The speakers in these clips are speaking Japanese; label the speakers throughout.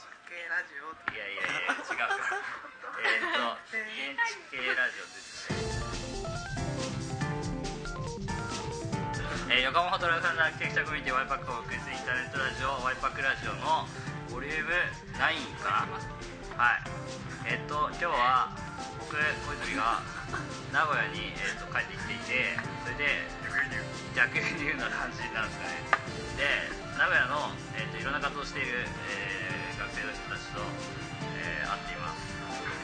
Speaker 1: 築系ラジオ
Speaker 2: いやいやいや違うか。ら えーっと建築系ラジオですね。えー横浜ホトラファンのアーキテクチャコミュニティワイパックをお送りするインターネットラジオワイパックラジオのボリューム9かなはい。えーっと今日は僕小泉が名古屋に、えーっと帰ってきていてそれで逆輸入な感じなんですかね。で名古屋の、えー、といろんな活動をしている、えー学生の人たちと、えー会っています。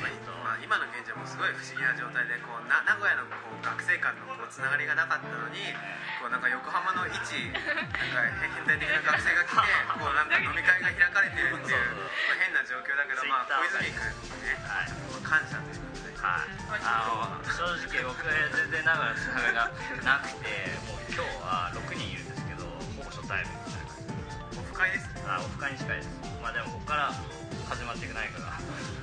Speaker 2: えっと
Speaker 1: まあ、今の現状もすごい不思議な状態でこうな名古屋のこう学生間のこうつながりがなかったのにこうなんか横浜の一なんか変態的な学生が来てこうなんか飲み会が開かれてるっていう変な状況だけど、まあ、小泉君にね
Speaker 2: はい。
Speaker 1: 感謝ということで
Speaker 2: はい、あの正直僕全然名古屋のつながりがなくてもう今日は6人いるんですけどほぼ初対面みたいな感じ
Speaker 1: ですね
Speaker 2: あオフ会に近いです。まあでもここから始まっていく何かが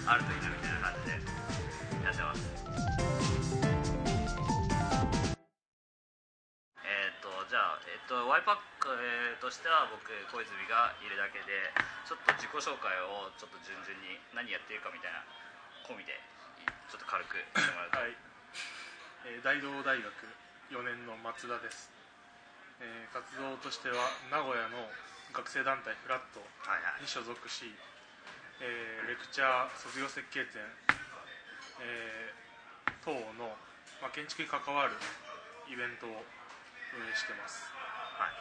Speaker 2: あるといいなみたいな感じでやってます。えーっとじゃあ、えっと、ワイパック、えーとしては僕小泉がいるだけでちょっと自己紹介をちょっと順々に何やってるかみたいな込みでちょっと軽くしてもらうと。
Speaker 3: はい、えー大同大学4年の松田です、えー活動としては名古屋の学生団体フラット
Speaker 2: はいはい。
Speaker 3: に所属し、えーレクチャー卒業設計展、えー等の、まあ、建築に関わるイベントを運営してます。
Speaker 2: はい。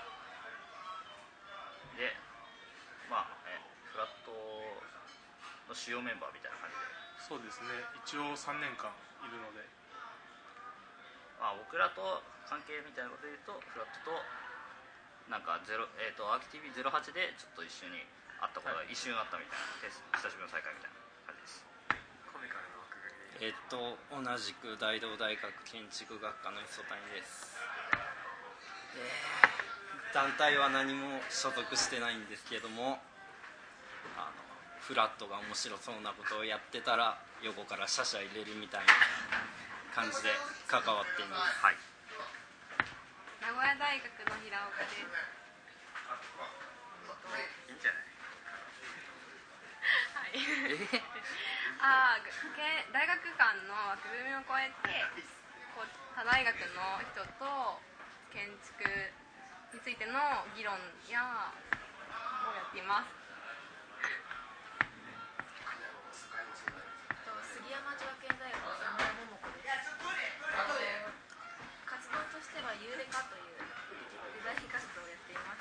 Speaker 2: でまあえフラットの主要メンバーみたいな感じで。
Speaker 3: そうですね。一応3年間いるので。
Speaker 2: まあ僕らと関係みたいなことで言うとフラットとなんかゼロ、えー、とアーキ TV08 でちょっと一緒に会ったことが一瞬あったみたいな、です久しぶりの再会みたいな感じです。
Speaker 1: コミカルな枠組み。
Speaker 4: えっと同じく大同大学建築学科の磯谷です。で団体は何も所属してないんですけどもあのフラットが面白そうなことをやってたら横からシャシャ入れるみたいな感じで関わっています。
Speaker 2: はい
Speaker 5: 名古屋大学の平岡です。
Speaker 1: いいんじゃない
Speaker 5: はい。ああ、大学間の枠組みを超えて、こう他大学の人と建築についての議論やをやっています。
Speaker 6: 杉山女学園大学の山田桃子です。活動としてはユーレカというデザイン活動をやっています。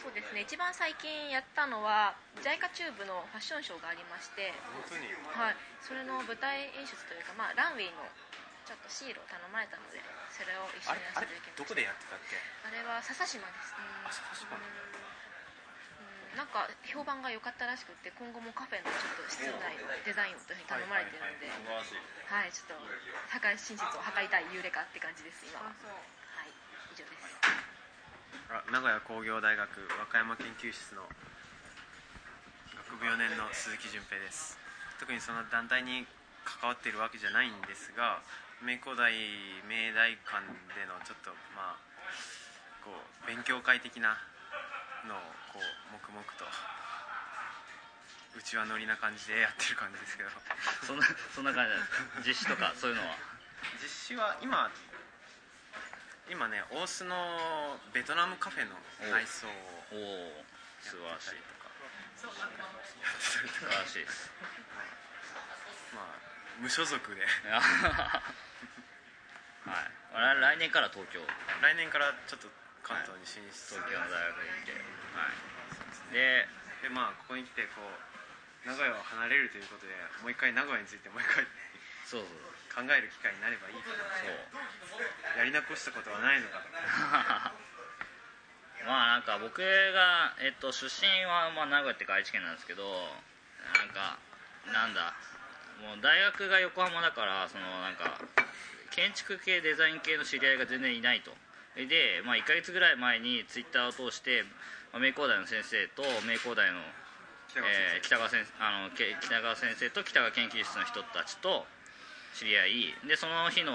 Speaker 7: そうですね一番最近やったのは JICA チューブのファッションショーがありまして、
Speaker 1: 本当に
Speaker 7: はい、それの舞台演出というか、まあ、ランウェイのちょっとシールを頼まれたのでそれを一緒にやらせ
Speaker 1: あれ
Speaker 7: ていた。だきました
Speaker 1: どこでやってたっけ？
Speaker 7: あれは笹島です。ね
Speaker 1: あ笹島。
Speaker 7: うん。なんか評判が良かったらしくて今後もカフェのちょっと室内のデザインをというふうに頼まれてるのではいちょっと破壊真実を測りたいユーレカって感じです今は
Speaker 5: そうそう。
Speaker 7: はい以上です
Speaker 1: あ名古屋工業大学和歌山研究室の学部4年の鈴木純平です。特にその団体に関わっているわけじゃないんですが明工大明大間でのちょっとまあこう勉強会的なのをこう黙々とうちわ乗りな感じでやってる感じですけど。
Speaker 2: そんなそんな感じなんです実施とかそういうのは。
Speaker 1: 実施は今今ね大須のベトナムカフェの内装を
Speaker 2: おお素晴らしい
Speaker 1: とか。
Speaker 2: 素晴らしいです。
Speaker 1: まあ無所属で。
Speaker 2: はい。来年から東京？
Speaker 1: 来年からちょっと関東に進出
Speaker 2: 東京の大学に行って。はい。で
Speaker 1: でまあここに来てこう名古屋を離れるということでもう一回名古屋についてもう一回。
Speaker 2: そうそう
Speaker 1: 考える機会になればいいかな。
Speaker 2: そう。
Speaker 1: やり残したことはないのかとか
Speaker 2: まあなんか僕が、えっと、出身はまあ名古屋っていうか愛知県なんですけどなんかなんだもう大学が横浜だからそのなんか建築系デザイン系の知り合いが全然いないと。で、まあ、1ヶ月ぐらい前にツイッターを通して、まあ、明工大の先生と明工大の
Speaker 1: 北川先
Speaker 2: えー北川先あのけ北川先生と北川研究室の人たちと知り合い。でその日の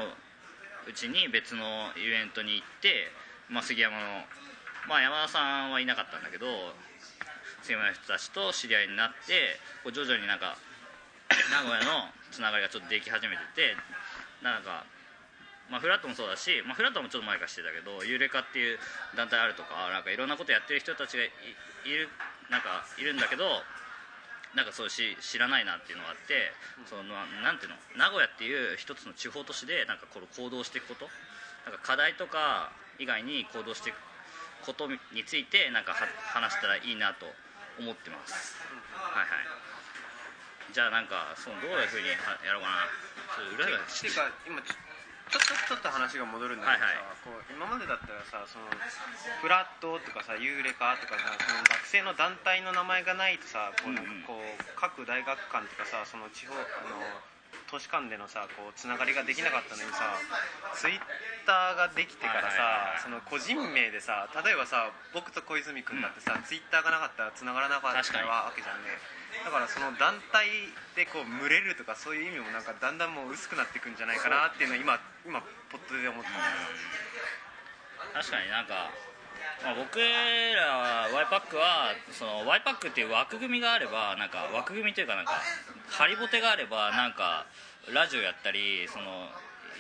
Speaker 2: うちに別のイベントに行って、まあ、杉山のまあ、山田さんはいなかったんだけど杉村の人たちと知り合いになってこう徐々になんか 名古屋のつながりがちょっとでき始めててなんか、まあ、フラットもそうだし、まあ、フラットもちょっと前からしてたけどユーレカっていう団体あるとかなんかいろんなことやってる人たちがいるなんかいるんだけどなんかそうし知らないなっていうのがあって、そのななんていうの名古屋っていう一つの地方都市でなんかこの行動していくこと。なんか課題とか以外に行動していくことについてなんかは話したらいいなと思ってます、はいはい。じゃあなんかそのどういうふうにはやろうかな。ちょっと裏が
Speaker 1: て。いうか今ちょっとちょっと話が戻るんだけどさ、
Speaker 2: はいはい。
Speaker 1: こう今までだったらさそのフラットとかさユーレカとかさその学生の団体の名前がないとさこう、
Speaker 2: うんうん
Speaker 1: こう各大学間とかさその地方あの都市間でのさこうつながりができなかったのにさツイッターができてからさその個人名でさ例えばさ僕と小泉君だってさ、ツイッターがなかったらつながらなかったわけじゃんね。だからその団体でこう群れるとかそういう意味もなんかだんだんもう薄くなっていくんじゃないかなっていうのを今今ポットで思った。
Speaker 2: 確かになんか、まあ、僕らはワイパックはそのワイパックっていう枠組みがあればなんか枠組みというかなんかハリボテがあればなんかラジオやったりその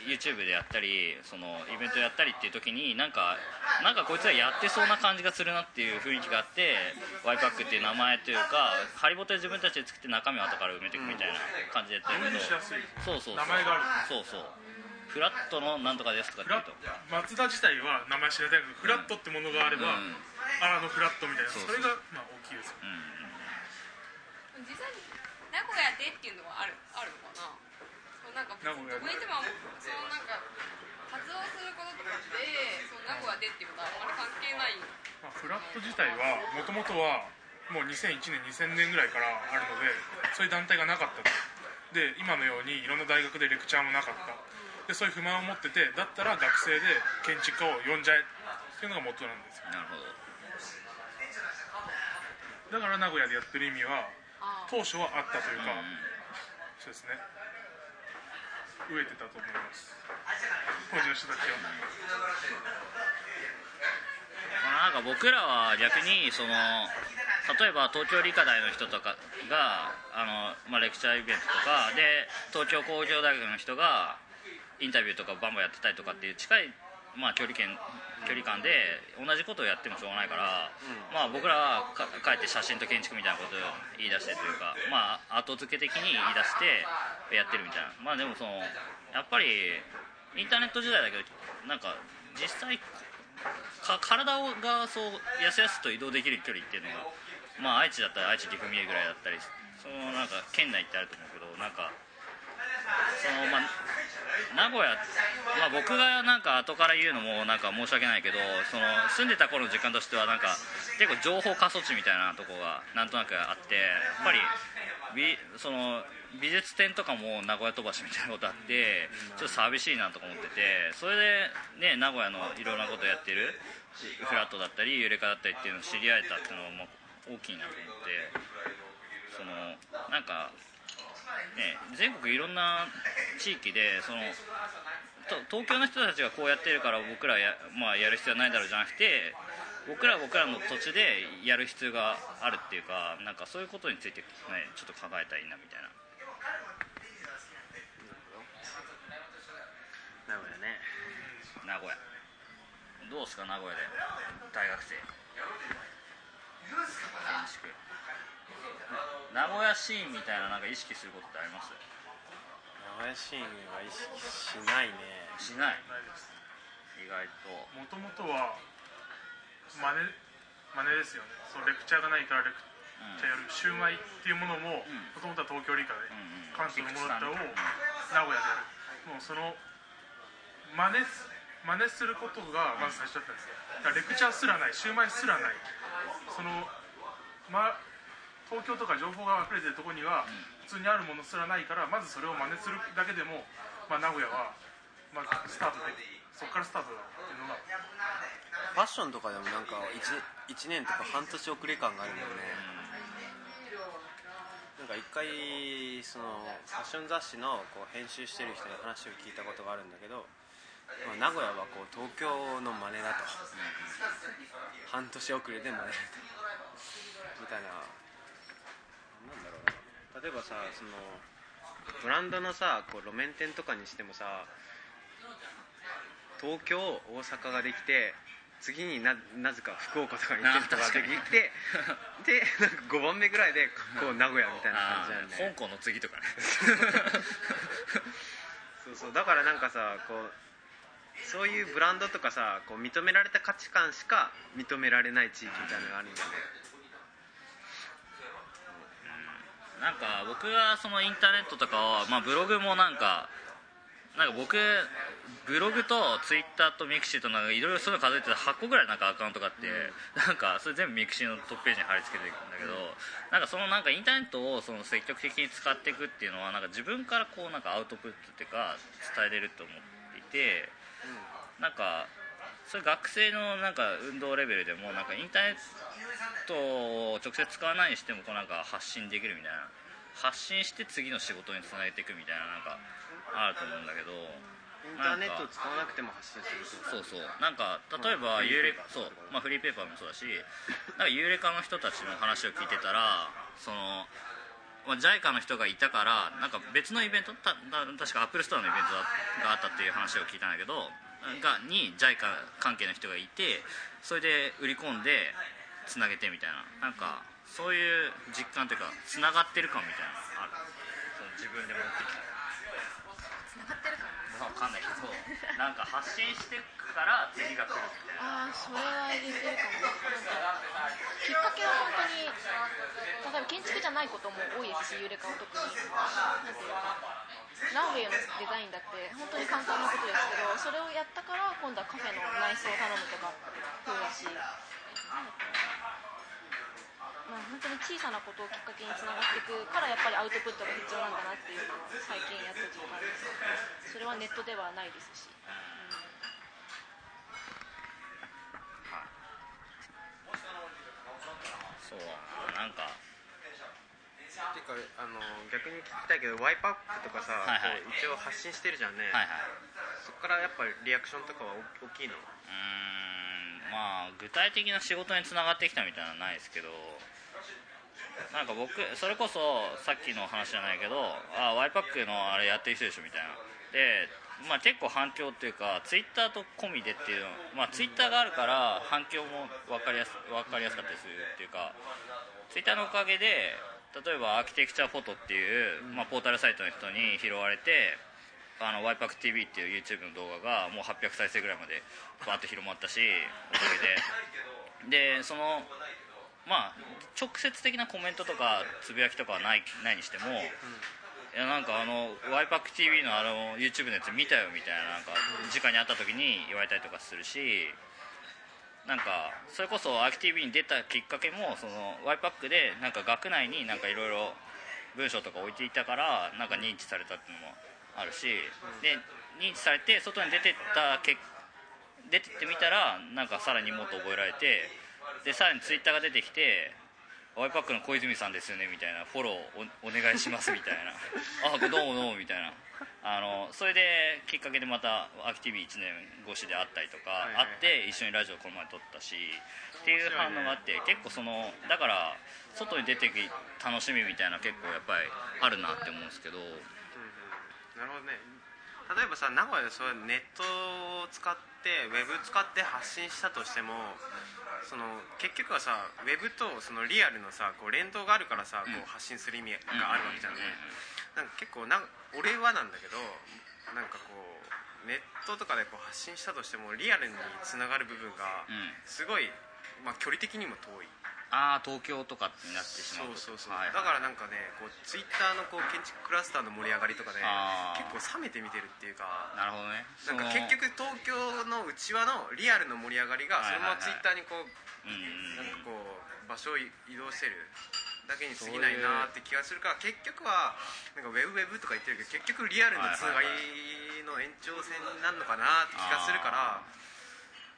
Speaker 2: YouTube でやったりそのイベントやったりっていう時になんかなんかこいつらやってそうな感じがするなっていう雰囲気があってワイパックっていう名前というかハリボテ自分たちで作って中身を後から埋めていくみたいな感じでやってるけど
Speaker 3: しやすい
Speaker 2: そうそうそう。
Speaker 3: 名前がある
Speaker 2: そうそう。フラットのなんとかですとかって言うと。
Speaker 3: 松田自体は名前知らないけどフラットってものがあれば、
Speaker 2: うん。
Speaker 3: ああのフラットみたいな。
Speaker 2: そそう
Speaker 3: そう。れがまあ大きいですよ。
Speaker 2: うん。
Speaker 5: 実際に名古屋でっていうのはあるあるのかな？そうなんか
Speaker 3: 名古屋
Speaker 5: どこにいてもそのなんか活動することとかでその名古屋でっていうことはあんまり関係ない。
Speaker 3: まあ、フラット自体はもともとはもう2001年2000年ぐらいからあるのでそういう団体がなかったと。で今のようにいろんな大学でレクチャーもなかった。でそういう不満を持っててだったら学生で建築家を呼んじゃえっていうのが元なんですよ。
Speaker 2: なるほど。
Speaker 3: だから名古屋でやってる意味は
Speaker 5: あ
Speaker 3: 当初はあったというか、
Speaker 2: うん。
Speaker 3: そうですね。飢えてたと思います。当時の人たちは
Speaker 2: まあなんか僕らは逆にその例えば東京理科大の人とかがあの、まあ、レクチャーイベントとかで東京工業大学の人がインタビューとかバンバンやってたりとかっていう近い、まあ、距離圏距離感で同じことをやってもしょうがないから、まあ、僕らはかかえって写真と建築みたいなことを言い出してというか、まあ、後付け的に言い出してやってるみたいな。まあでもそのやっぱりインターネット時代だけどなんか実際か体がそうやすやすと移動できる距離っていうのが、まあ、愛知だったら愛知岐阜三重ぐらいだったりそのなんか県内ってあると思うけどなんかそのまあ名古屋、まあ、僕がなんか後から言うのもなんか申し訳ないけどその住んでた頃の実感としてはなんか結構情報過疎地みたいなとこがなんとなくあってやっぱり美その美術展とかも名古屋飛ばしみたいなことあってちょっと寂しいなとか思っててそれで、ね、名古屋のいろんなことやってるフラットだったりユレカだったりっていうのを知り合えたっていうのはま大きいなと思ってそのなんかね、全国いろんな地域でそのと東京の人たちがこうやってるから僕らや,、まあ、やる必要はないだろうじゃなくて僕らは僕らの土地でやる必要があるっていうかなんかそういうことについて、ね、ちょっと考えたらいいなみたいな。
Speaker 1: 名古屋ね。
Speaker 2: 名古屋。どうですか名古屋で。大学生名古屋シーンみたいななんか意識することってあります？
Speaker 1: 名古屋シーンは意識しないね。
Speaker 2: しない。意外と。
Speaker 3: もともとは真似真似ですよね。そのレクチャーがないからレクチャーやるシューマイっていうものも
Speaker 2: ん。
Speaker 3: もともとは東京理科で
Speaker 2: うんうん。
Speaker 3: 関東のものだったを
Speaker 2: うん
Speaker 3: 名古屋でやる。もうその真似す真似することがまず最初だったんですよ。だからレクチャーすらないシューマイすらない。その、ま、東京とか情報が溢れてるところには普通にあるものすらないからまずそれを真似するだけでも、まあ、名古屋は、まあ、スタートでそこからスタートだっていうのが。
Speaker 1: ファッションとかでもなんか 1, 1年とか半年遅れ感があるんだよねなんか一回そのファッション雑誌のこう編集してる人に話を聞いたことがあるんだけど、まあ、名古屋はこう東京の真似だと。半年遅れでもねみたいな例えばさそのブランドのさこう路面店とかにしてもさ東京大阪ができて次にななぜか福岡とかに店舗ができてでなんか5番目ぐらいでこう名古屋みたいな感じなんで、
Speaker 2: 香港の次とかね。
Speaker 1: そうそう。だからなんかさこうそういうブランドとかさこう認められた価値観しか認められない地域みたいなのがあるんだよね
Speaker 2: なんか僕はそのインターネットとかを、まあ、ブログもなんかなんか僕ブログとツイッターとミクシーとなんかいろいろそういうの数えてた8個ぐらいなんかアカウントがあって、なんかそれ全部ミクシーのトップページに貼り付けていくんだけど、なんかそのなんかインターネットをその積極的に使っていくっていうのはなんか自分からこうなんかアウトプットっていうか伝えれると思っていて、なんかそれ学生のなんか運動レベルでもなんかインターネットを直接使わないにしてもこうなんか発信できるみたいな。発信して次の仕事につなげていくみたいななんかあると思うんだけど。
Speaker 1: インターネットを使わなくても発信する
Speaker 2: そうそう。なんか例えば
Speaker 1: フリー
Speaker 2: ユーレ
Speaker 1: ペーパー
Speaker 2: そう、まあ、フリーペーパーもそうだし。なんかユーレカの人たちの話を聞いてたらその、まあ、JICA の人がいたからなんか別のイベントたた確かアップルストアのイベントがあったっていう話を聞いたんだけどがに JICA 関係の人がいてそれで売り込んでつなげてみたいな。なんかそういう実感というかつながってる感みたいなのある。自分で持ってき
Speaker 5: てかな
Speaker 2: わかんないけどなんか発信してから次が来るみたいな。
Speaker 7: ああそれは言えてるかもきっかけは本当に例えば建築じゃないことも多いですしユーレカは特になんていうかランウェイのデザインだって本当に簡単なことですけどそれをやったから今度はカフェの内装を頼むとか増えだしまあ、本当に小さなことをきっかけにつながっていくからやっぱりアウトプットが必要なんだなっていうのは最近やっと実感ですそれはネットではないですし、
Speaker 2: そう。なんか。
Speaker 1: ていうかあの逆に聞きたいけどワイパックとかさ、
Speaker 2: はいはい。
Speaker 1: 一応発信してるじゃんね、
Speaker 2: はいはい。
Speaker 1: そこからやっぱりリアクションとかは大大きいの？
Speaker 2: うーん。まあ具体的な仕事につながってきたみたいなのはないですけど。なんか僕それこそさっきの話じゃないけどあワイパックのあれやってる人でしょみたいなでまあ結構反響っていうかツイッターと込みでっていうのまあツイッターがあるから反響も分かりやす分かりやすかったりするっていうかツイッターのおかげで例えばアーキテクチャフォトっていう、まあ、ポータルサイトの人に拾われてあのワイパク TV っていう YouTube の動画がもう800再生ぐらいまでバーッと広まったしおかげで。でそのまあ直接的なコメントとかつぶやきとかはないないにしても、いやなんかあのワイパック TV のあの YouTube のやつ見たよみたいななんか直に会った時に言われたりとかするしなんかそれこそアーキ TV に出たきっかけもそのワイパックでなんか学内になんかいろいろ文章とか置いていたからなんか認知されたっていうのもあるしで認知されて外に出てったけ出てってみたらなんかさらにもっと覚えられてでさらにツイッターが出てきてワイパックの小泉さんですよねみたいな。フォローおお願いしますみたいな。あどうもどうもみたいな。あのそれできっかけでまたアキティビ1年越しで会ったりとか、
Speaker 1: はいはいはい
Speaker 2: 会って一緒にラジオこの前撮ったしっていう反応があって、結構そのだから外に出てき楽しみみたいな結構やっぱりあるなって思うんですけど。
Speaker 1: うんうん。なるほどね。例えばさ名古屋でそういうネットを使ってウェブ使って発信したとしてもその結局はさウェブとそのリアルのさこう連動があるからさ、
Speaker 2: うん。
Speaker 1: こう発信する意味があるわけじゃんね、なんか結構なん俺はなんだけどなんかこうネットとかでこう発信したとしてもリアルにつながる部分が
Speaker 2: うん。
Speaker 1: すごい、まあ、距離的にも遠い
Speaker 2: ああ東京とかになってしまう
Speaker 1: そうそうそう、
Speaker 2: はい
Speaker 1: だからなんかねこうツイッターのこう建築クラスターの盛り上がりとかで
Speaker 2: あー。
Speaker 1: 結構冷めて見てるっていうか
Speaker 2: なるほどね。
Speaker 1: なんか結局東京の内輪のリアルの盛り上がりがそのままツイッターにこうなんかこう場所を移動してるだけに過ぎないなって気がするから結局はなんかウェブウェブとか言ってるけど結局リアルのつながりの延長線になるのかなって気がするから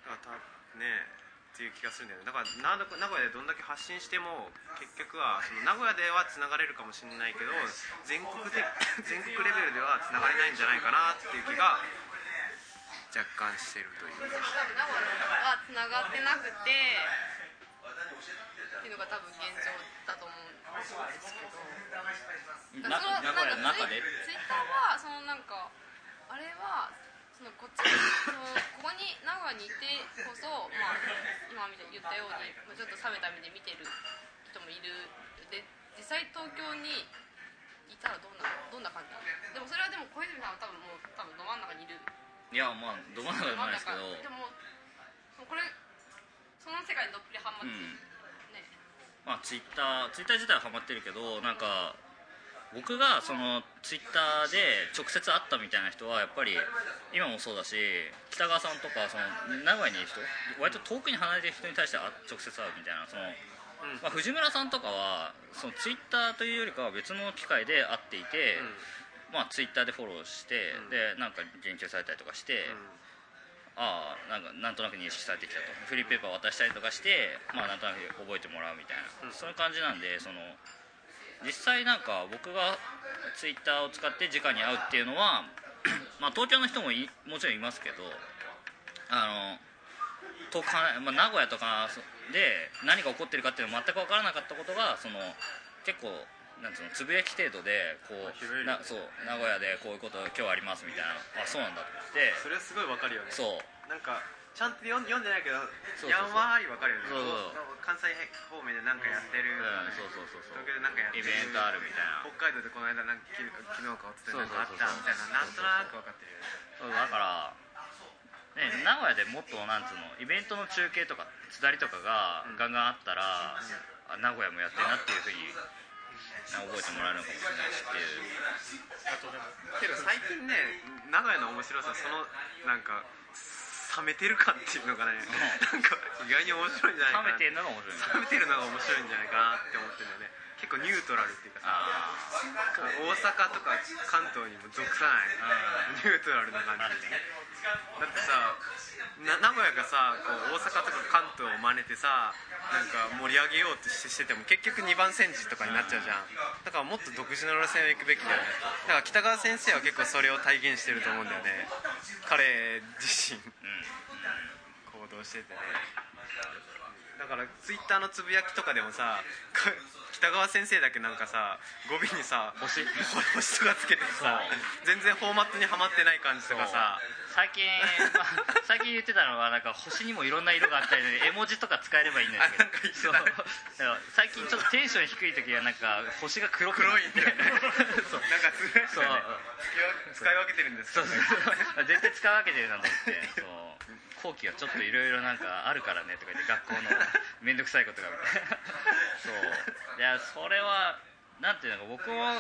Speaker 1: だからたねっていう気がするんだよね。だからな名古屋でどんだけ発信しても結局はその名古屋ではつながれるかもしれないけど全国で 全国レベルではつながれないんじゃないかなっていう気が若干してるという
Speaker 5: 多分名古屋はつながってなくてっていうのが多分現状だと思うんですけど。
Speaker 2: 名古屋の中で？
Speaker 5: ツイッターはそのなんかあれはそのこっちにいてこそ、まあ、今みたいに言ったように、まあ、ちょっと冷めた目で見てる人もいるで実際東京にいたらどんなどんな感じ？なのでもそれはでも小泉さんは多分もう多分ど真ん中にいる。
Speaker 2: いやまあど真ん中でもないですけど。
Speaker 5: でもこれその世界にどっぷりハマって、
Speaker 2: うん。
Speaker 5: ね。
Speaker 2: まあツイッターツイッター自体はハマってるけどなんか僕がそのツイッターで直接会ったみたいな人はやっぱり今もそうだし北川さんとかその名古屋にいる人割と遠くに離れてる人に対してあ直接会うみたいなその、まあ、藤村さんとかはそのツイッターというよりかは別の機会で会っていて、まあ、ツイッターでフォローして、
Speaker 1: うん。
Speaker 2: でなんか言及されたりとかして、ああなんかなんとなく認識されてきたと。フリーペーパー渡したりとかして、まあ、なんとなく覚えてもらうみたいな、
Speaker 1: うん。
Speaker 2: そういう感じなんでその実際なんか僕がツイッターを使って直に会うっていうのは まあ東京の人もいもちろんいますけどあの遠く離れまあ、名古屋とかで何が起こってるかっていうの全く分からなかったことがその結構なんつうのつぶやき程度でこうなそう名古屋でこういうこと今日ありますみたいなあそうなんだって。
Speaker 1: それはすごいわかるよね。
Speaker 2: そう。
Speaker 1: なんかちゃんと読んでないけどやんわりわかるよね。関西方面で何かやってる、
Speaker 2: うんそうそうそうそう。
Speaker 1: 東京で何かやってる
Speaker 2: イベントあるみたいな。
Speaker 1: 北海道でこの間なんか昨日かおつてなんかあった
Speaker 2: そうそうそう
Speaker 1: みたいななんとなく分かってるよね。
Speaker 2: そうだから、ね、名古屋でもっとなんつうのイベントの中継とかつだりとかがガンガンあったら、あ名古屋もやってるなっていうふうに覚えてもらえるのかもしれないしっていう。
Speaker 3: あとでも
Speaker 1: けど最近ね名古屋の面白さそのなんか冷めてる感っていうのがねなんか意外に面白いんじゃないかな
Speaker 2: 冷めてるのが面白いね。
Speaker 1: 冷めてるのが面白いんじゃないかなって思ってるんだよね。結構ニュートラルっていうか大阪とか関東にも属さないニュートラルな感じでだってさ名古屋がさこう大阪とか関東を真似てさなんか盛り上げようとしてしてても結局2番煎じとかになっちゃうじゃん。だからもっと独自の路線を行くべきだよね。だから北川先生は結構それを体現してると思うんだよね。彼自身。行動しててね。だからツイッターのつぶやきとかでもさ北川先生だけなんかさ語尾にさ星 星とかつけてさ全然フォーマットにはまってない感じとかさ
Speaker 2: 最近、まあ、最近言ってたのはなんか星にもいろんな色があったりで絵文字とか使えればいいんですけど。そう。最近ちょっとテンション低い時はなんか星が黒くなって。
Speaker 1: 黒いんだよね。
Speaker 2: そう。
Speaker 1: なんか
Speaker 2: そう。
Speaker 1: 使い分けてるんです。
Speaker 2: そ
Speaker 1: か
Speaker 2: うそう。そう絶対使うわけでるなと思って。そう。後期はちょっといろいろなんかあるからねとか言って学校の面倒くさいことがみたいな。そう。いやそれはなんていうのか僕も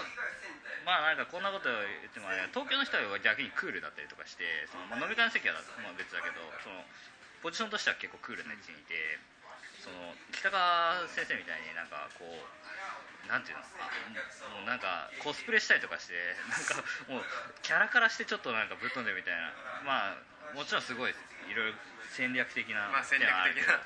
Speaker 2: まあなんかこんなこと言ってもあれ東京の人は逆にクールだったりとかしてその、まあ、飲み会の席はまあ別だけどそのポジションとしては結構クールな位置にいてその北川先生みたいになんかこうなんていうのあもうなんかコスプレしたりとかしてなんかもうキャラからしてちょっとなんかぶっ飛んでるみたいなまあもちろんすごいいろいろ戦略的な
Speaker 1: まあ戦略的な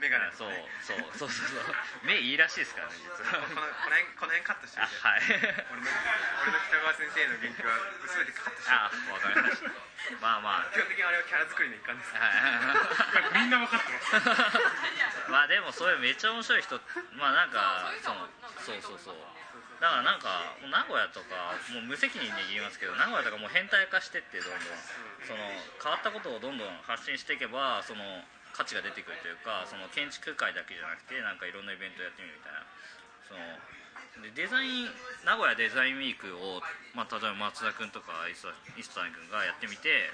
Speaker 1: メガネ
Speaker 2: そうそうそうそうそう。目いいらしいですからね実
Speaker 1: この
Speaker 2: は
Speaker 1: この辺この辺カットして
Speaker 2: あ
Speaker 1: みて。
Speaker 2: はい。
Speaker 1: 俺の俺の北川先生の言及は全てカットして
Speaker 2: あわかりました。まあまあ。
Speaker 1: 基本的にあれはキャラ作りの一環です。
Speaker 2: はい
Speaker 3: みんな分かってます。
Speaker 2: まあでもそういうめっちゃ面白い人まあなんか
Speaker 5: そう
Speaker 2: その
Speaker 5: そう
Speaker 2: そうそう。だからなんか名古屋とかもう無責任で言いますけど名古屋とかもう変態化してってどんどん。その変わったことをどんどん発信していけばその価値が出てくるというかその建築界だけじゃなくてなんかいろんなイベントやってみるみたいな。そのでデザイン名古屋デザインウィークを、まあ、例えば松田君とか磯谷君がやってみて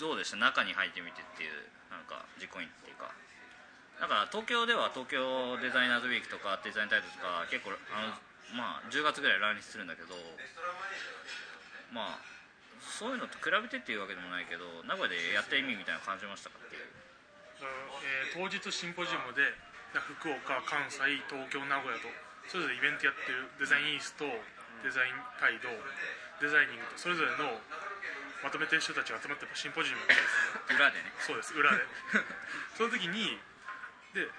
Speaker 2: どうでした？中に入ってみてっていうなんか実行委員っていうか。だか東京では東京デザイナーズウィークとかデザインタイトルとか結構あの、まあ、10月ぐらい来日するんだけどまあそういうのと比べてっていうわけでもないけど名古屋でやった意味みたいな感じましたか？
Speaker 3: えー当日シンポジウムで福岡関西東京名古屋とそれぞれイベントやってるデザインイーストデザイン態度デザイニングとそれぞれのまとめてる人たちが集まってシンポジウムやったんですよ。
Speaker 2: 裏でね。
Speaker 3: そうです裏で。その時にで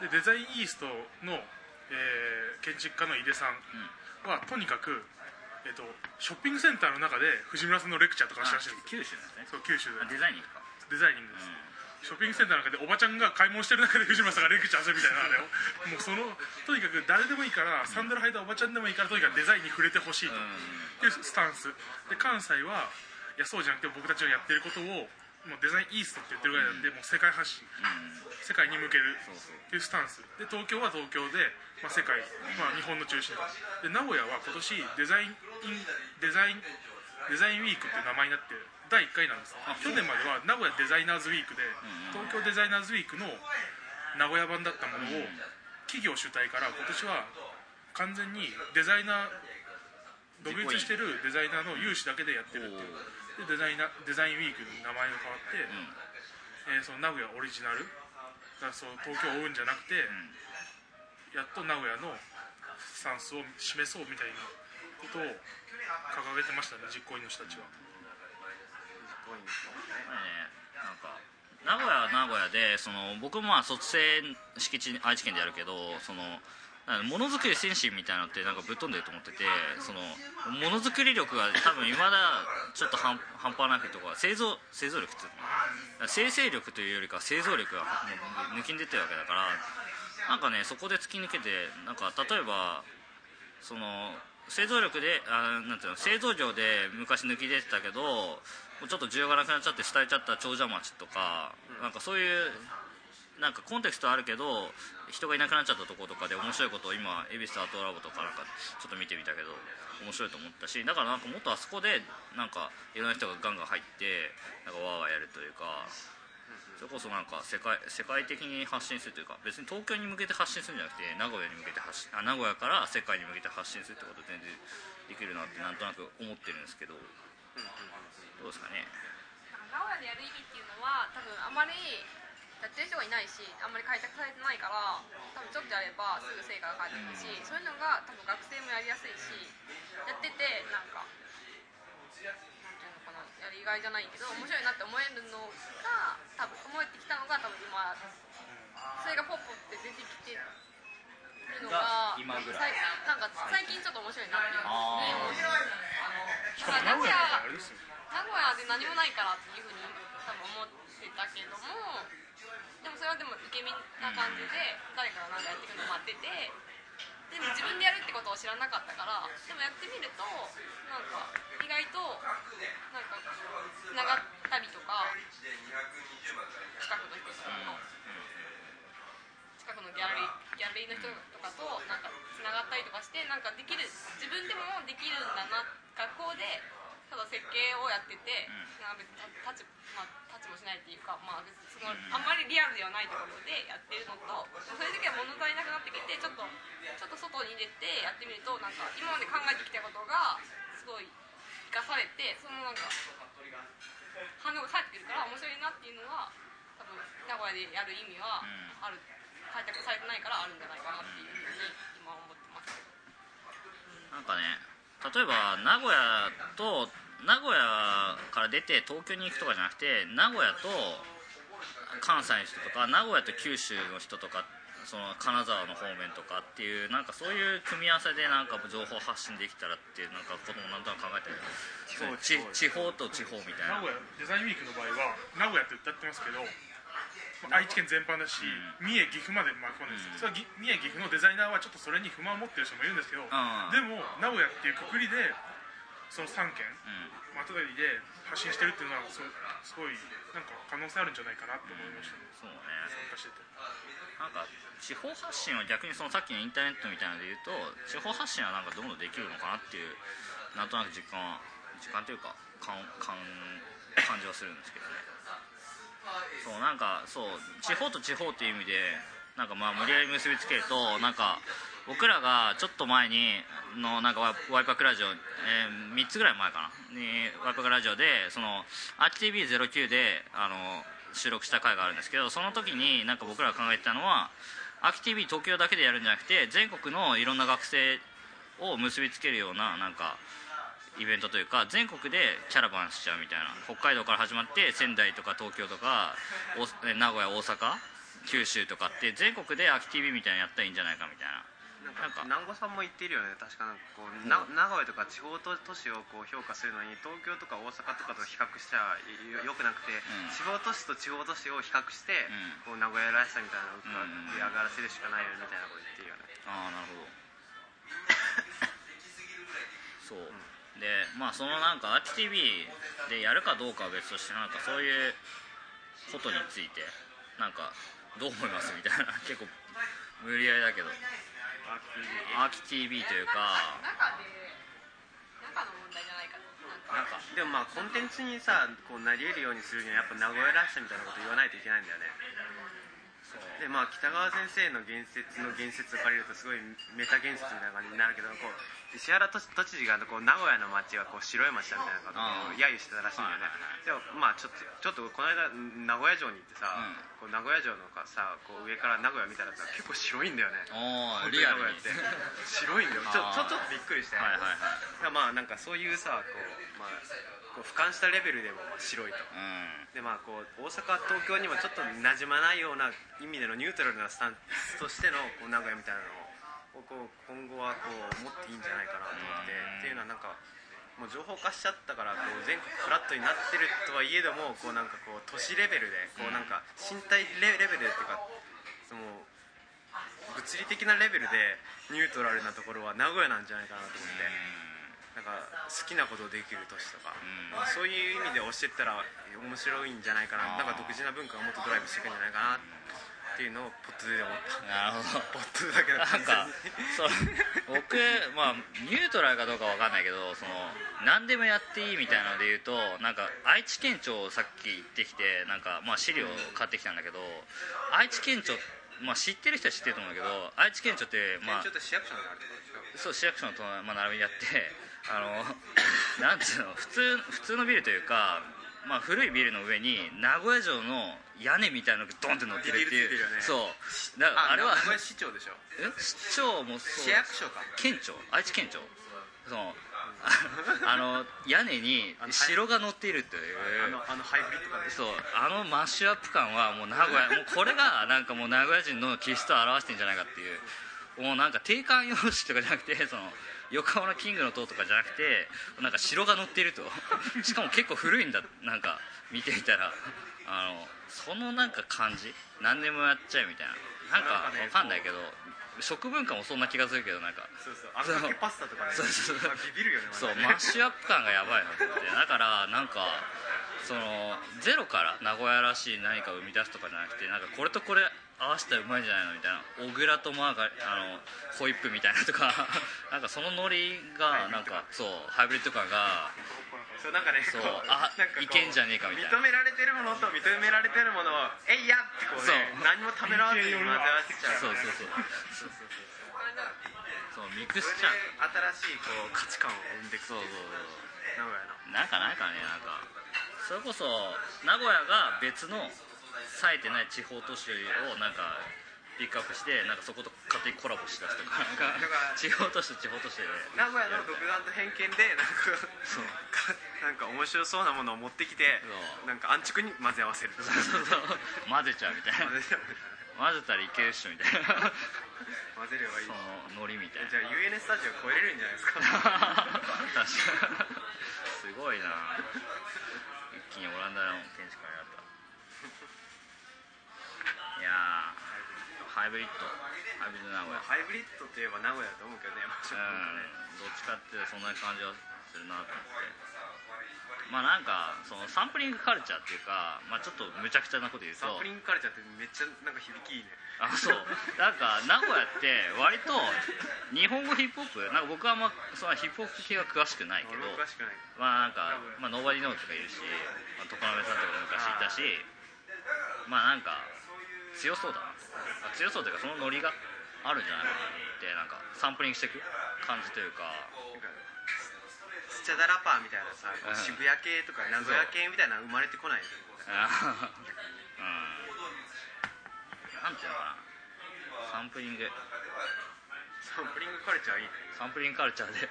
Speaker 3: でデザインイーストの、えー建築家の井出さんはとにかく、えっと、ショッピングセンターの中で藤村さんのレクチャーとかしたらしいんですよ。
Speaker 2: 九州ですね。
Speaker 3: そう九州で。
Speaker 2: あデザイニングか。
Speaker 3: デザイニングです、ショッピングセンターの中でおばちゃんが買い物してる中で藤村さんがレクチャーするみたいなあれを。もうそのとにかく誰でもいいからサンダル履いたおばちゃんでもいいからとにかくデザインに触れてほしいというスタンス。で関西はいやそうじゃなくて僕たちがやってることをもうデザインイーストって言ってるぐらいなんで、もう世界発信。世界に向けるっていうスタンス。で東京は東京で、まあ、世界、まあ、日本の中心。で名古屋は今年デザインインデザインデザインウィークっていう名前になって第1回なんです去年までは名古屋デザイナーズウィークで東京デザイナーズウィークの名古屋版だったものを企業主体から今年は完全にデザイナー独立してるデザイナーの有志だけでやってるっていう。でデザイナーデザインウィークに名前が変わって、えーその名古屋オリジナルだそう東京を追うんじゃなくて、やっと名古屋のスタンスを示そうみたいなことを掲げてましたね実行委員の人たちは。
Speaker 2: やっぱりねなんか名古屋は名古屋でその僕もまあ卒生敷地愛知県でやるけどそのものづくり精神みたいなのってなんかぶっ飛んでると思っててそのものづくり力が多分今だちょっと半半端なくとか製造製造力っていうの生成力というよりか製造力が抜きん出てるわけだからなんかねそこで突き抜けてなんか例えばその製造力であなんていうの製造業で昔抜き出てたけどちょっと需要がなくなっちゃって廃れちゃった長者町とか、なんかそういうなんかコンテクストあるけど人がいなくなっちゃったところとかで面白いことを今恵比寿アートラボとかなんかちょっと見てみたけど面白いと思ったしだからなんかもっとあそこでなんかいろんな人がガンガン入ってなんかワーワーやるというかそれこそなんか世界世界的に発信するというか別に東京に向けて発信するんじゃなくて名古屋に向けて発信あ名古屋から世界に向けて発信するってこと全然できるなってなんとなく思ってるんですけどどうですかね。
Speaker 5: 名古屋でやる意味っていうのは多分あまりやってる人がいないしあんまり開拓されてないから多分ちょっとやればすぐ成果が返ってくるしそういうのが多分学生もやりやすいしやっててなんかなんていうのかなやりがいじゃないけど面白いなって思えるのが多分思えてきたのが多分今それがポッポって出てきてるのが
Speaker 2: が今ぐらい。
Speaker 5: さなんか最近ちょっと面白いなって思って
Speaker 3: しかも名古屋なんかあれですよ
Speaker 5: 名古屋で何もないからっていうふうに多分思ってたけどもでもそれはでもイケメンな感じで誰かが何かやってくるの待っててでも自分でやるってことを知らなかったからでもやってみるとなんか意外となんかつながったりとか近くの人とかと近くのギャラリーギャラリーの人とかとなんかつながったりとかしてなんかできる自分でもできるんだな学校でただ設計をやってて、なんか別にタッチ,、まあ、タッチもしないっていうか、まあ、別にそのあんまりリアルではないところでやってるのとそういう時は物足りなくなってきてちょっとちょっと外に出てやってみるとなんか今まで考えてきたことがすごい生かされてそのなんか反応が返ってくるから面白いなっていうのは多分名古屋でやる意味はある、開拓されてないからあるんじゃないかなっていうふうに今思ってます。
Speaker 2: なんかね例えば名古屋と名古屋から出て東京に行くとかじゃなくて名古屋と関西の人とか名古屋と九州の人とかその金沢の方面とかっていうなんかそういう組み合わせでなんか情報発信できたらっていうなんかこともなんとなく考えてる地地方と地方みたいな。
Speaker 3: 名古屋デザインウィークの場合は名古屋って歌ってますけど、まあ愛知県全般だし、三重岐阜まで巻き込んでるんですよ、それはぎ三重岐阜のデザイナーはちょっとそれに不満を持ってる人もいるんですけど、
Speaker 2: ん。
Speaker 3: でも名古屋っていうくくりでその3県またたりで発信してるっていうのはすすごいなんか可能性あるんじゃないかなって思いましたね、
Speaker 2: そうね。
Speaker 3: 参加してて。
Speaker 2: なんか地方発信は逆にそのさっきのインターネットみたいなので言うと地方発信はなんかどんどんできるのかなっていうなんとなく実感は実感というか感感感じはするんですけどねそうなんかそう地方と地方っていう意味でなんかまあ無理やり結びつけるとなんか僕らがちょっと前にのなんかワイパークラジオ、えー、3つぐらい前かなにワイパクラジオでその RTB09 であの収録した回があるんですけどその時になんか僕らが考えてたのは RTB 東京だけでやるんじゃなくて全国のいろんな学生を結びつけるようななんかイベントというか全国でキャラバンしちゃうみたいな。北海道から始まって仙台とか東京とか名古屋大阪九州とかって全国で秋 TV みたいなのやったらいいんじゃないかみたいな。
Speaker 1: なんか。南郷さんも言ってるよね。確かなんかこうな名古屋とか地方都市をこう評価するのに東京とか大阪とかと比較しちゃよよくなくて、
Speaker 2: ん。
Speaker 1: 地方都市と地方都市を比較して、
Speaker 2: うん。
Speaker 1: こう名古屋らしさみたいなのを上がらせるしかないよねみたいなこと言ってるよね。
Speaker 2: ああなるほど。そうでまあそのなんか RTV でやるかどうかは別としてなんかそういうことについてなんかどう思いますみたいな 結構無理やりだけど。アーキ TV というか
Speaker 5: 中で中の問題じゃないかな。
Speaker 2: なんか。
Speaker 1: でもまあコンテンツにさこうなり得るようにするにはやっぱ名古屋らしさみたいなこと言わないといけないんだよねでまあ北川先生の言説の言説を借りるとすごいメタ言説みたいな感じになるけどこう石原都都知事がこう名古屋の街はこう白い街だみたいなことを揶揄してたらしいんだよね。でもまあちょっとちょっとこの間名古屋城に行ってさ、
Speaker 2: うん。
Speaker 1: こう名古屋城のかさこう上から名古屋見たらさ結構白いんだよね。
Speaker 2: リアルに。
Speaker 1: って。白いんだよ。ちょ ちょっとびっくりして、
Speaker 2: はいはいはい。
Speaker 1: まあなんかそういうさこう、まあ、こう俯瞰したレベルでもまあ白いと。
Speaker 2: うん。
Speaker 1: でまあこう大阪東京にもちょっと馴染まないような意味でのニュートラルなスタンスとしてのこう名古屋みたいなのをこう今後はこう持っていいんじゃないかなと思って
Speaker 2: うん。
Speaker 1: っていうのはなんかもう情報化しちゃったからこう全国フラットになってるとはいえどもこうなんかこう都市レベルでこうなんか身体レレベルでっていうかその物理的なレベルでニュートラルなところは名古屋なんじゃないかなと思って。なんか好きなことをできる都市とか、
Speaker 2: ん。
Speaker 1: まあそういう意味で教えたら面白いんじゃないかな。なんか独自な文化がもっとドライブしていくんじゃないかなっていうのをポットで思った。
Speaker 2: なるほど。
Speaker 1: ポットだけど。
Speaker 2: なんか そう。僕まあニュートラルかどうかわかんないけどその何でもやっていいみたいなので言うとなんか愛知県庁をさっき行ってきてなんかまあ資料を買ってきたんだけど愛知県庁まあ知ってる人は知ってると思うけど愛知県庁ってまあそう市役所の隣、まあ、並びにやってあのなんていうの普通普通のビルというか、まあ、古いビルの上に名古屋城の屋根みたいなのがドンって乗ってるっていう。
Speaker 1: ね。
Speaker 2: そう。だあれは
Speaker 1: 名古屋市長でしょ。
Speaker 2: え？市長もそう。
Speaker 1: 市役所か。
Speaker 2: 県庁？愛知県庁？その あの屋根に城が乗っているという。
Speaker 1: あのあのハイブリッド感
Speaker 2: そう。あのマッシュアップ感はもう名古屋もうこれがなんかもう名古屋人の気質を表してんじゃないかっていうもうなんか定款用紙とかじゃなくて その横浜のキングの塔とかじゃなくてなんか城が乗っていると。しかも結構古いんだ。なんか見ていたら。あのそのなんか感じ。何でもやっちゃうみたいな。なんかわかんないけど食文化もそんな気がするけどなんか。
Speaker 1: そうそう。あパスタとかね。
Speaker 2: そうそう
Speaker 1: ビビるよね
Speaker 2: そうマッシュアップ感がやばいなと思って。だからなんかそのゼロから名古屋らしい何かを生み出すとかじゃなくてなんかこれとこれ合わせたらうまいんじゃないの？みたいな。小倉とマーガあのホイップみたいなとか。なんかそのノリがなんかそうハイブリッド感が
Speaker 1: そうなんかね
Speaker 2: そう
Speaker 1: こ
Speaker 2: あ
Speaker 1: なんかこう
Speaker 2: いけんじゃねえかみたいな。
Speaker 1: 認められてるものと認められてるものをえいやってこうね
Speaker 2: そう。
Speaker 1: 何もためらわずに混ぜ合わせちゃう。
Speaker 2: そうそうそう。
Speaker 1: そうそうそう
Speaker 2: そうミクスチャー。
Speaker 1: 新しいこう価値観を生んでいく
Speaker 2: そうそう
Speaker 1: 名古屋の。
Speaker 2: そうなんかないかねなんか。それこそ名古屋が別の冴えてない地方都市をなんかピックアップしてなんかそこと勝手にコラボしだすとかなんか地方都市と地方都市で
Speaker 1: 名古屋の独断と偏見でなんか
Speaker 2: そう
Speaker 1: かなんか面白そうなものを持ってきてなんか安直に混ぜ合わせる。
Speaker 2: そうそうそう。混ぜちゃうみたいな。
Speaker 1: 混ぜ
Speaker 2: たらいけるっしょみたいな。
Speaker 1: 混ぜればいい。
Speaker 2: そのノリみたいな。
Speaker 1: じゃあ UN スタジオ超えれるんじゃないですか？
Speaker 2: 確かに。すごいな。一気にオランダの建築ハイブリッド。ハイブリッド名古屋。
Speaker 1: ハイブリッドといえば名古屋だと思うけどねまあね。
Speaker 2: うん。どっちかってそんな感じはするなと思って。まあなんかそのサンプリングカルチャーっていうか、まあ、ちょっとむちゃくちゃなこと言うと。
Speaker 1: サンプリングカルチャーってめっちゃなんか響きいいね。
Speaker 2: あそう。なんか名古屋って割と日本語ヒップホップなんか僕はあんまそのヒップホップ系は詳しくないけ
Speaker 1: 俺
Speaker 2: どまあなんか、まあ、ノーバディノーとかいるし、まあ、常滑さんとかも昔いたし。まあなんか強そうだな。とあ強そうというかそのノリがあるんじゃないかなってなんかサンプリングしていく感じというか。
Speaker 1: スチャダラパーみたいなさ渋谷系とか名古屋系みたいなの生まれてこないよ。ね
Speaker 2: あうん。なんていうのかな。サンプリング。
Speaker 1: サンプリングカルチャーいいね。
Speaker 2: サンプリングカルチャーで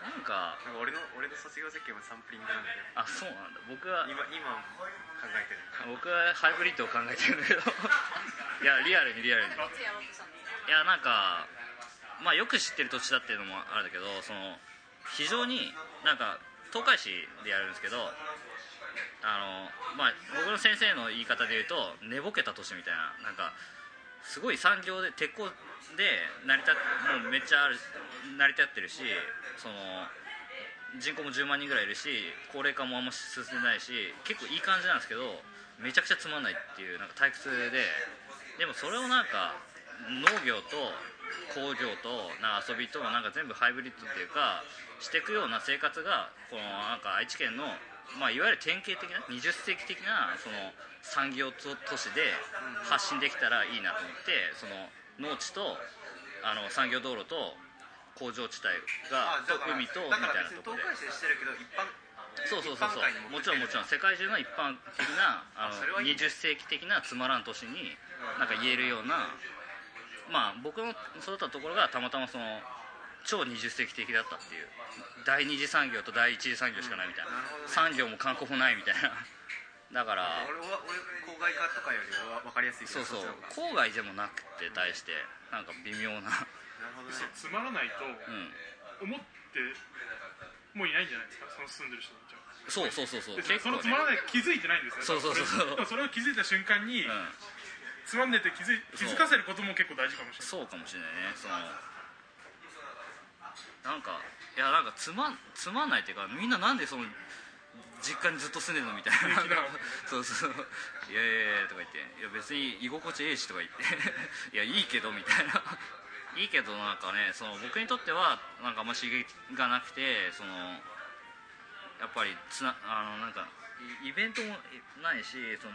Speaker 2: なんか
Speaker 1: なんか俺の俺の卒業設計もサンプリングなんだけど
Speaker 2: あそうなんだ。僕は
Speaker 1: 今今も考えてる。
Speaker 2: 僕はハイブリッドを考えてるんだけど。いやリアルにリアルに。い
Speaker 6: や
Speaker 2: なんかまあよく知ってる土地だっていうのもあるんだけどその非常になんか東海市でやるんですけどあのまあ僕の先生の言い方で言うと寝ぼけた都市みたいななんかすごい産業で鉄鋼で成り立ってもうめっちゃある成り立ってるしその人口も10万人ぐらいいるし高齢化もあんま進んでないし結構いい感じなんですけどめちゃくちゃつまんないっていうなんか退屈ででもそれをなんか農業と工業となんか遊びとなんか全部ハイブリッドっていうかしていくような生活がこのなんか愛知県の、まあ、いわゆる典型的な20世紀的なその産業都市で発信できたらいいなと思ってその農地とあの産業道路と工場地帯がと海とみたいなところでそうそうそうそう。もちろんもちろん。世界中の一般的なあの
Speaker 1: それはいいね
Speaker 2: 20世紀的なつまらん都市になんか言えるようなまあ僕の育ったところがたまたまその超20世紀的だったっていう。第二次産業と第一次産業しかないみたいな、産業も観光もないみたいな。だから
Speaker 1: 俺は俺郊外化とかよりは分かりやすい
Speaker 2: そうそう。郊外でもなくて対して。なんか微妙な
Speaker 1: なるほどね。
Speaker 3: そうつまらないと
Speaker 2: うん。
Speaker 3: 思ってもういないんじゃないですか？その住んでる人たちは。
Speaker 2: そうそうそうそう。
Speaker 3: でそのつまらない気づいてないんですよ。
Speaker 2: そうそうそうそう。
Speaker 3: でもそれ を気づいた瞬間に、
Speaker 2: うん。
Speaker 3: つまんねえって気づい気づかせることも結構大事かもしれない。
Speaker 2: そうかもしれないね。そのなんかいやなんかつまんつまんないっていうかみんななんでその実家にずっと住んでるのみたいな。そうそう。いやいやいやとか言って。いや別に居心地ええしとか言って。いやいいけどみたいないいけどなんかねその僕にとってはなんかあんま刺激がなくてそのやっぱりつなあのなんかイイベントもないしその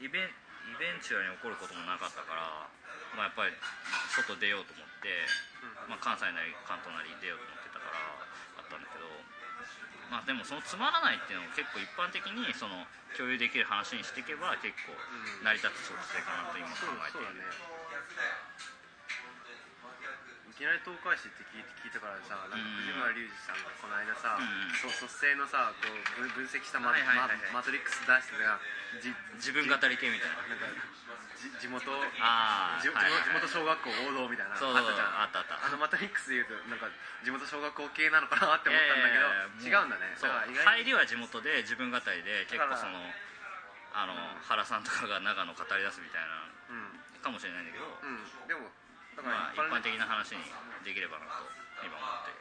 Speaker 2: イベンイベンチュアに起こることもなかったから、まあ、やっぱり外出ようと思って、まあ、関西なり関東なり出ようと思ってたからあったんだけど、まあ、でもそのつまらないっていうのも結構一般的にその共有できる話にしていけば結構成り立つ小説かなと今考えて。いる
Speaker 1: そうだね。いきなり東海市って聞いて聞いたからさなんか藤村隆二さんがこの間さ、
Speaker 2: うん。
Speaker 1: そう率先のさこう分分析したマ,、
Speaker 2: はいはいはいはい。
Speaker 1: ママトリックス出してたじ
Speaker 2: 自分語り系みたいな。
Speaker 1: なんかじ地元
Speaker 2: ああ
Speaker 1: 地
Speaker 2: はいはい
Speaker 1: 地元小学校王道みたいな
Speaker 2: そう
Speaker 1: あったじゃん。
Speaker 2: あったあった。
Speaker 1: あのマトリックスでいうとなんか地元小学校系なのかなって思ったんだけど、違うんだね。
Speaker 2: そう。入りは地元で自分語りで結構そのあの原さんとかが長野語り出すみたいな
Speaker 1: うん。
Speaker 2: かもしれないんだけど、
Speaker 1: うん。でも
Speaker 2: まあ、一
Speaker 1: ら
Speaker 2: 般的な話にできればなと今思って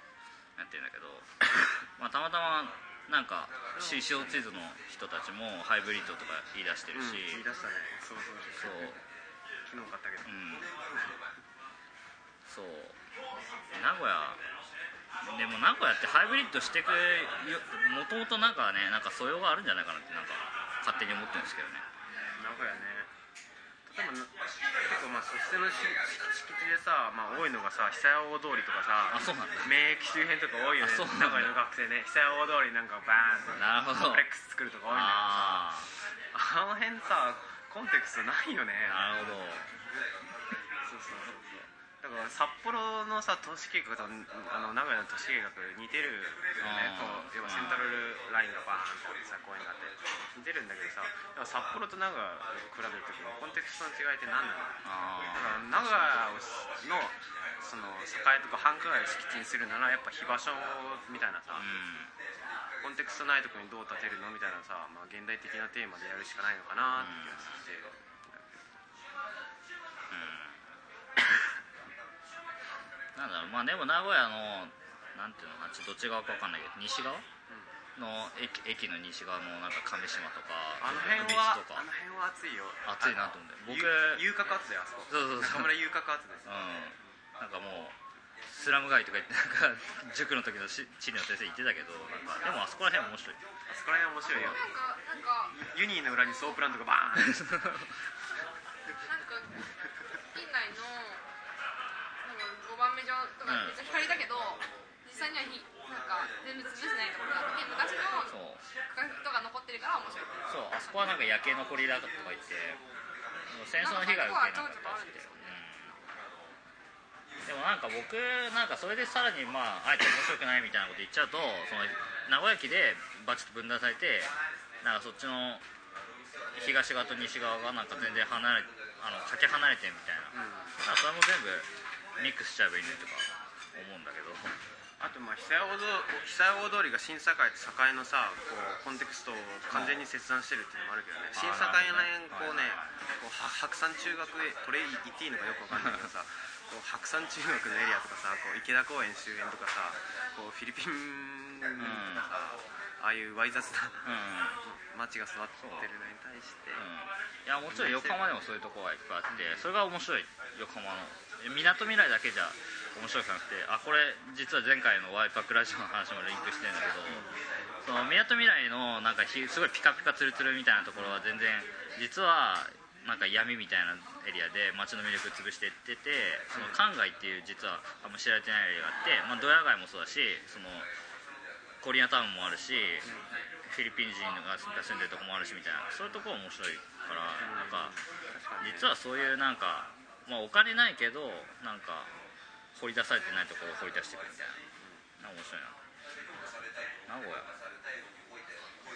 Speaker 2: やってるんだけど。まあたまたまなんか CCO 地図の人たちもハイブリッドとか言い出してる
Speaker 1: うん
Speaker 2: し、
Speaker 1: 言い出したね。そうそう
Speaker 2: そう。
Speaker 1: 昨日買ったけど。
Speaker 2: うん。そう。名古屋。でも名古屋ってハイブリッドしてくよもともとなんかねなんか素養があるんじゃないかなってなんか勝手に思ってるんですけどね。
Speaker 1: 名古屋ね例えばな結構まあそしてのし敷地でさ、まあ、多いのがさ久屋大通りとかさ
Speaker 2: あそうなんだ。
Speaker 1: 免疫周辺とか多いよね。
Speaker 2: あそうなんだ。
Speaker 1: 名古屋の学生ね。久屋大通りなんかバーンと
Speaker 2: なるほど。
Speaker 1: コレックス作るとか多いんだ
Speaker 2: あ
Speaker 1: けどさあの辺さコンテクストないよね。
Speaker 2: あなるほど。
Speaker 1: そうそうそうそう。だから札幌のさ都市計画とあの名古屋の都市計画似てるよね。こう。要はセントラルラインがバーンとさ公園があって似てるんだけどさでも札幌と名古屋を比べるときのコンテクストの違いって何なの
Speaker 2: あ
Speaker 1: だから名古屋のその栄とか繁華街を敷地にするならやっぱ居場所みたいなさ、
Speaker 2: うん
Speaker 1: コンテクストないとこにどう建てるのみたいなさ、まあ、現代的なテーマでやるしかないのかなって気がして、
Speaker 2: なんだろう。まあでも名古屋のなんていうのどっち側か分かんないけど西側？の駅駅の西側のなんか亀島とか
Speaker 1: あの辺はあの辺は暑いよ。
Speaker 2: 暑いなと思って僕
Speaker 1: 遊遊郭圧だよあそこ。
Speaker 2: そうそうそう。
Speaker 1: 中村遊郭圧です
Speaker 2: うん。なんかもうスラム街とか言ってなんか塾の時のし地理の先生言ってたけどなんかでもあそこら辺面白い。
Speaker 1: あそこら辺面白いよ。
Speaker 5: なんかなんか
Speaker 1: ユニーの裏にソープランとかバーン。
Speaker 5: なんか近代のなんか5番目上とかめっちゃ光だけど、実際にはひなんか全部潰してないところがあって昔の
Speaker 2: そう
Speaker 5: 区画とか残ってるから面白い
Speaker 2: そうあそこはなんか夜景残りだとか言って戦争の被害を受けなかったらしくて、でもなんか僕なんかそれでさらにまああえて面白くないみたいなこと言っちゃうとその名古屋駅でバチッと分断されてなんかそっちの東側と西側がなんか全然離れあのかけ離れてるみたいな、なんそれも全部ミックスしちゃえばいいのにとか思うんだけど
Speaker 1: あとまあ久屋大通りが新堺と栄のさこうコンテクストを完全に切断してるっていうのもあるけどね。新堺の辺こうねこうは白山中学へこれ言っていいのかよくわかんないけどさこう白山中学のエリアとかさこう池田公園周辺とかさこうフィリピンとかさ、ああいうわい雑な
Speaker 2: うん。
Speaker 1: 街が育ってるのに対して、
Speaker 2: いやもちろん横浜でもそういうところがいっぱいあってそれが面白い。横浜の。みなとみらいだけじゃ面白くなくてあこれ実は前回のワイパックラジオの話もリンクしてるんだけどそのみなとみらいのなんかひすごいピカピカツルツルみたいなところは全然実はなんか闇みたいなエリアで街の魅力潰していっててその関外っていう実はあんま知られてないエリアがあって、まあ、ドヤ街もそうだしそのコリアタウンもあるしフィリピン人が住んでるとこもあるしみたいなそういうとこ面白いからなんか実はそういうなんか、まあ、お金ないけどなんか掘り出されてないところを掘り出していくみたいななんか面白いな名古屋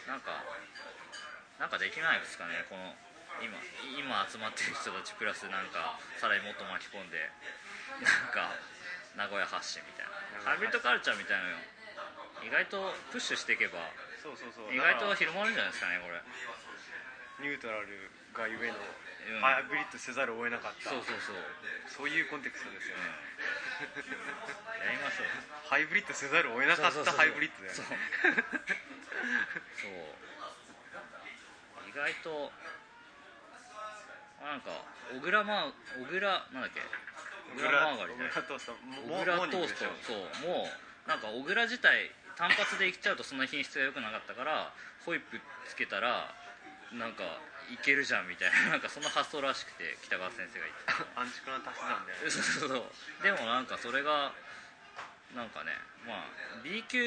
Speaker 2: なんかなんかできないですかねこの今今集まってる人たちプラスなんかさらにもっと巻き込んでなんか名古屋発信みたいなハイブリッドカルチャーみたいなの意外とプッシュしていけば
Speaker 1: そうそうそう
Speaker 2: 意外と広まるんじゃないですかねこれ
Speaker 1: ニュートラルがゆえの
Speaker 2: うん。
Speaker 1: ハイブリッドせざるを得なかった。
Speaker 2: そうそうそう、
Speaker 1: そういうコンテクストですよね。
Speaker 2: やりましょう
Speaker 1: ハイブリッドせざるを得なかったハイブリッドだよ
Speaker 2: そう。
Speaker 1: ね
Speaker 2: そう。意外となんか小倉マー小倉なんだっけ？小倉マーガリン
Speaker 1: 小倉トースト。
Speaker 2: 小倉トースト。そう。もうなんか小倉自体単発でいっちゃうとそんな品質が良くなかったからホイップつけたらなんかいけるじゃんみたいな なんかそんな発想らしくて北川先生が言って
Speaker 1: 安畜の足し算で
Speaker 2: そうそうそう。でもなんかそれがなんかねまあ B 級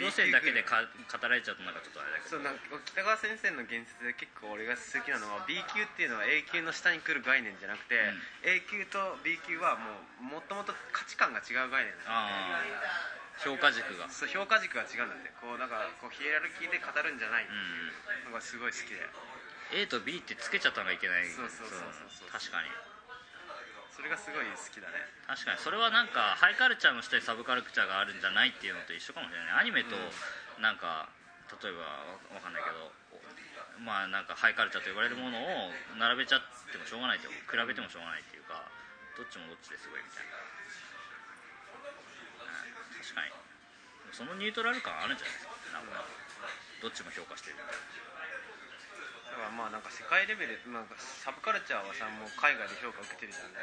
Speaker 2: 路線だけでか語られちゃうとなんかちょっとあれだけど。
Speaker 1: そうなんか北川先生の言説で結構俺が好きなのは B 級っていうのは A 級の下に来る概念じゃなくて、
Speaker 2: うん。
Speaker 1: A 級と B 級はもうもともと価値観が違う概念なんだ
Speaker 2: ああ評価軸が。
Speaker 1: そう評価軸が違うんだってこうなんかこうヒエラルキーで語るんじゃない
Speaker 2: うん
Speaker 1: のがすごい好きで
Speaker 2: A と B ってつけちゃったのがいけない。
Speaker 1: そうそうそうそう
Speaker 2: 確かに。
Speaker 1: それがすごい好きだね。
Speaker 2: 確かに。それはなんかハイカルチャーの下にサブカルチャーがあるんじゃないっていうのと一緒かもしれないアニメとなんか例えばわわかんないけどまあなんかハイカルチャーと呼ばれるものを並べちゃってもしょうがないと比べてもしょうがないっていうかどっちもどっちですごいみたいな、うん確かに。そのニュートラル感あるんじゃないですか。なんかどっちも評価してる。みたいな
Speaker 1: だからまあなんか世界レベルなんかサブカルチャーはさもう海外で評価を受けてるじゃんね。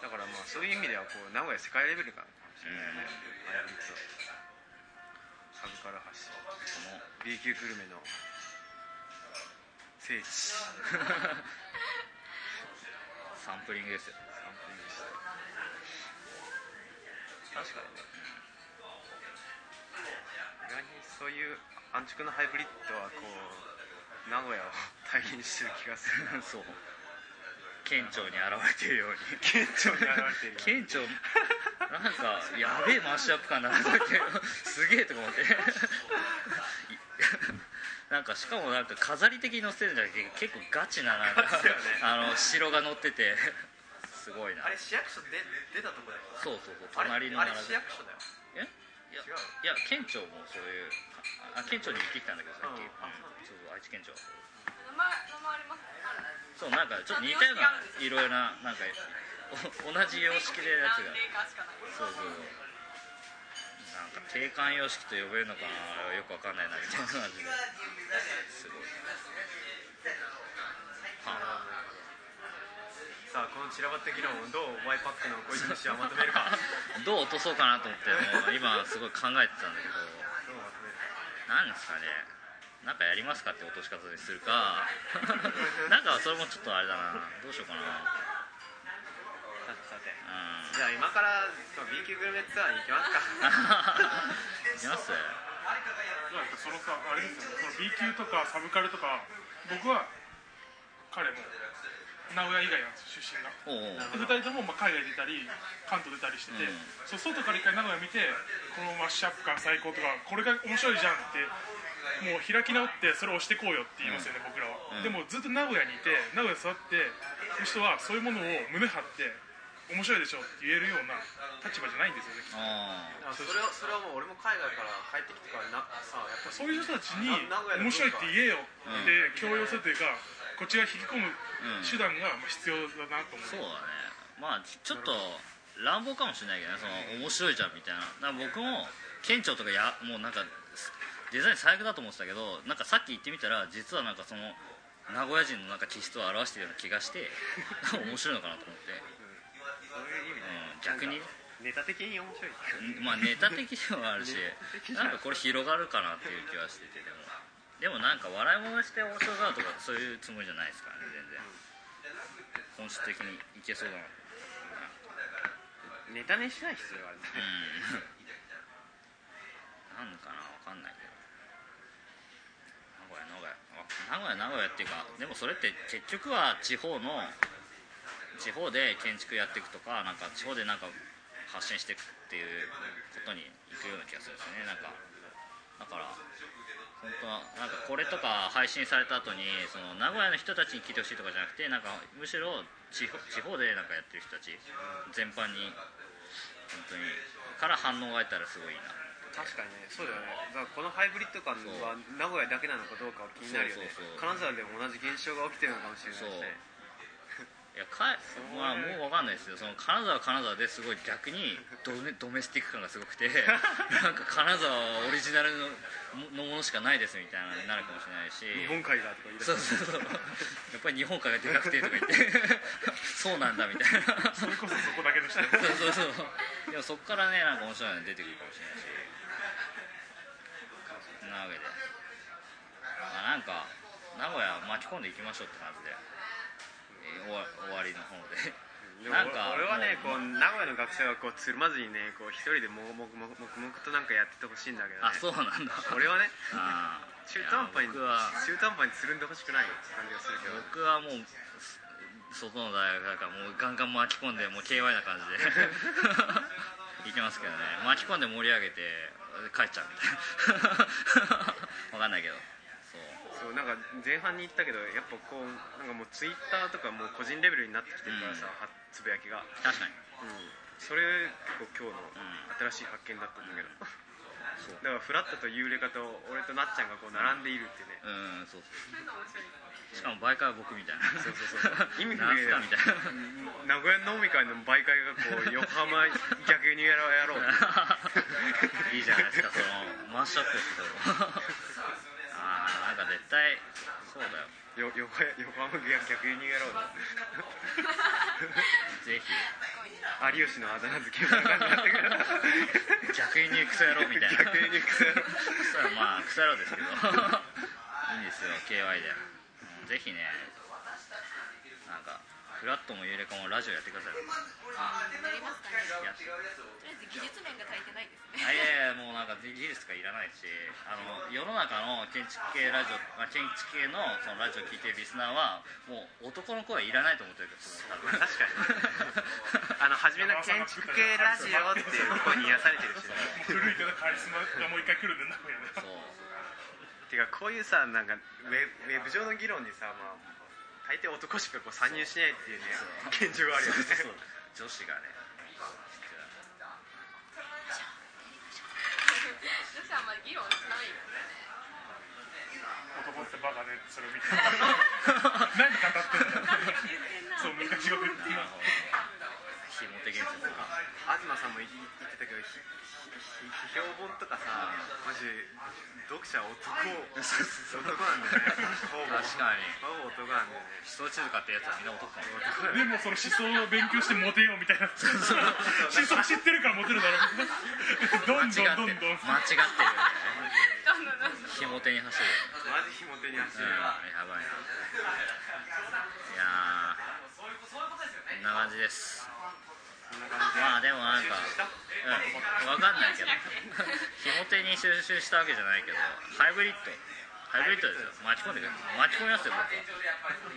Speaker 1: だからまあそういう意味ではこう名古屋世界レベルかもしれないね。サブカル発信。
Speaker 2: その
Speaker 1: B 級グルメの。聖地。
Speaker 2: サンプリングですよ。
Speaker 1: サンプリングして確かにね。意外にそういう安畜のハイブリッドはこう名古屋を 体現してる気がするな。
Speaker 2: そう。県庁に現れてるように。
Speaker 1: 県庁に現れてるよ
Speaker 2: 県庁？なんかやべえマッシュアップ感だな と思ってすげえとか思って。なんかしかもなんか飾り的に載せてるんじゃなくて結構ガチななんかあの城が載ってて。すごいな。
Speaker 1: あれ市役所で出たとこだよ
Speaker 2: そうそうそう隣の並び。
Speaker 1: 市役所だよ。
Speaker 2: え？いやいや県庁もそういうああ県庁に行ってきたんだけどさっき、
Speaker 1: うん
Speaker 2: うん。そう。そう愛知県庁。
Speaker 5: 名前名前あります？ある
Speaker 2: そうなんかちょっと似たようないろいろななんかお同じ様式でやつが。
Speaker 5: 何例かしかない。
Speaker 2: そうそう。なんか定款様式と呼べるのかなあれはよくわかんないなみたいな感じで。すごい。は
Speaker 1: さあこの散らばった議論をどうワイパックの小泉氏はまとめるか。
Speaker 2: どう落とそうかなと思ってもう今すごい考えてたんだけどなんですかね。なんかやりますかって落とし方にするか。なんかそれもちょっとあれだな。どうしようかな。
Speaker 1: さてさて。
Speaker 2: うん。
Speaker 1: じゃあ今からそう B 級グルメツアーに行きますか。
Speaker 2: いきます？
Speaker 3: なんかそのさあれですよね。その B 級とかサブカルとか僕は彼も名古屋以外なんですよ出身が。
Speaker 2: おうおう
Speaker 3: で2人ともまあ海外出たり関東出たりしてて、
Speaker 2: うん。
Speaker 3: そう外から一回名古屋見てこのマッシュアップ感最高とかこれが面白いじゃんってもう開き直ってそれを押してこうよって言いますよね、僕らは、
Speaker 2: うん。
Speaker 3: でもずっと名古屋にいて名古屋で育ってる人はそういうものを胸張って面白いでしょって言えるような立場じゃないんですよね。きっと
Speaker 2: あ
Speaker 1: それはそれはもう俺も海外から帰ってきてからなさやっぱ
Speaker 3: そういう人たちに面白いって言えよって強要するというかこっちが引き込む
Speaker 2: うん。
Speaker 3: 手段が必要だなと思う、
Speaker 2: そうだね。まあちょっと乱暴かもしれないけどね。その面白いじゃんみたいな。だから僕も県庁とかやもうなんかデザイン最悪だと思ってたけどなんかさっき言ってみたら実はなんかその名古屋人のなんか気質を表してるような気がして面白いのかなと思って、
Speaker 1: そう
Speaker 2: ん、逆に
Speaker 1: ネタ的に面白い。
Speaker 2: うんまあネタ的ではあるしなんかこれ広がるかなっていう気はしてて。でもでもなんか笑い物して面白がるとかそういうつもりじゃないですからね全然。本質的にいけそうだな。
Speaker 1: ネタにしない必要がある
Speaker 2: うん。なんかなわかんないけど。名古屋名古屋あ名古屋名古屋っていうかでもそれって結局は地方の地方で建築やっていくとかなんか地方でなんか発信していくっていうことにいくような気がするんですよね。なんかだから本当はなんかこれとか配信された後にその名古屋の人たちに聞いてほしいとかじゃなくてなんかむしろ地方地方でなんかやってる人たち全般に本当にから反応が得たらすごいな
Speaker 1: 確かにねそうだよね。だからこのハイブリッド感は名古屋だけなのかどうかは気になるよね。金沢でも同じ現象が起きてるのかもしれないしね
Speaker 2: いやかまあもう分かんないですよ。その金沢は金沢ですごい逆にドメドメスティック感がすごくて なんか金沢はオリジナルののものしかないですみたいなのになるかもしれないし。
Speaker 1: 日本海だとか言い出
Speaker 2: そうそうそう。やっぱり日本海がでかくてとか言って。そうなんだみたいな。
Speaker 3: それこそそこだけの人
Speaker 2: そうそうそう。でもそこからねなんか面白いの出てくるかもしれないし。なわけで、まあ、なんか名古屋巻き込んでいきましょうって感じで、えー終わ終わりの方で。なんか
Speaker 1: 俺はねこ
Speaker 2: もう
Speaker 1: う名古屋の学生はこうつるまずにねこう一人でももも黙々となんかやっててほしいんだけどね
Speaker 2: あそうなんだ
Speaker 1: 俺はね中途半端に中途半端につるんでほしくない感じがするけど
Speaker 2: 僕はもう外の大学だからもうガンガン巻き込んでもう KY な感じで行きますけどね巻き込んで盛り上げて帰っちゃうみたいな分かんないけどそう
Speaker 1: なんか前半に言ったけどやっぱこうなんかもうツイッターとかもう個人レベルになってきてるからさ、はつぶやきが、
Speaker 2: 確かに。
Speaker 1: うん、それ結構今日の新しい発見だったんだけど、
Speaker 2: そう。
Speaker 1: だからフラットとユーレカと俺となっちゃんがこう並んでいるってね、
Speaker 2: うんそう。そうしかも媒介は僕みたいな。
Speaker 1: そうそうそう。意味不明だ
Speaker 2: かみたいな。
Speaker 1: 名古屋飲み会の媒介がこう横浜逆輸入やろうやろう
Speaker 2: いいじゃないですかそのマッシュアップですけどなんか絶対そうだよ。
Speaker 1: よ横横浜逆輸入やろ。う
Speaker 2: ぜひ。
Speaker 1: 有吉のあだ名付けみたいな感じになって。くる
Speaker 2: 逆輸入クソ野郎みたいな。
Speaker 1: 逆輸入クソ野郎。
Speaker 2: まあクソ野郎ですけど。いいんですよ KY で、うんぜひねなんかフラットもユーレカもラジオやってください。や
Speaker 6: 技術面が足りてないですね。
Speaker 2: あいやいやもうなんか技術とかいらないしあの世の中の建築系ラジオあ建築系のそのラジオ聞いてるリスナーはもう男の声はいらないと思ってるから多分
Speaker 1: 確かに。あの初めの建築系ラジオっていう声に癒されてるしね
Speaker 3: 古いけどカリスマがもう一回来るんだ名古
Speaker 2: そう。
Speaker 1: てかこういうさなんかウェウェブ上の議論にさまあ大抵男しかこう参入しないっていうね現状があるよね。
Speaker 2: そう。女子がね
Speaker 5: 女子はあんまり議論しないよね。
Speaker 3: 男ってバカねそれを見て。何語ってんだそう昔よく言ってるな
Speaker 2: ひも的に
Speaker 1: 東さんも言ってたけどひひ批評本とかさマジ読者男。男なんだよね。ほぼ
Speaker 2: 確かに。
Speaker 1: ほぼ男なんだよね。
Speaker 2: 思想地図買ってやつはみんな男かも
Speaker 3: でもその思想を勉強してモテようみたいな。思想知ってるからモテるだろうどんどんどんどん
Speaker 2: 間違ってる。よねひも手に走る。
Speaker 1: マジひも手に走
Speaker 2: うん
Speaker 1: るよ
Speaker 2: やばいな。いやー。こんな感じです。
Speaker 1: そんな感じで
Speaker 2: まあでもなんかうん分かんないけど。ひも手に収集したわけじゃないけどハイブリッド。ハイブリッドですよ。巻き込んでくる巻き込みますよ僕。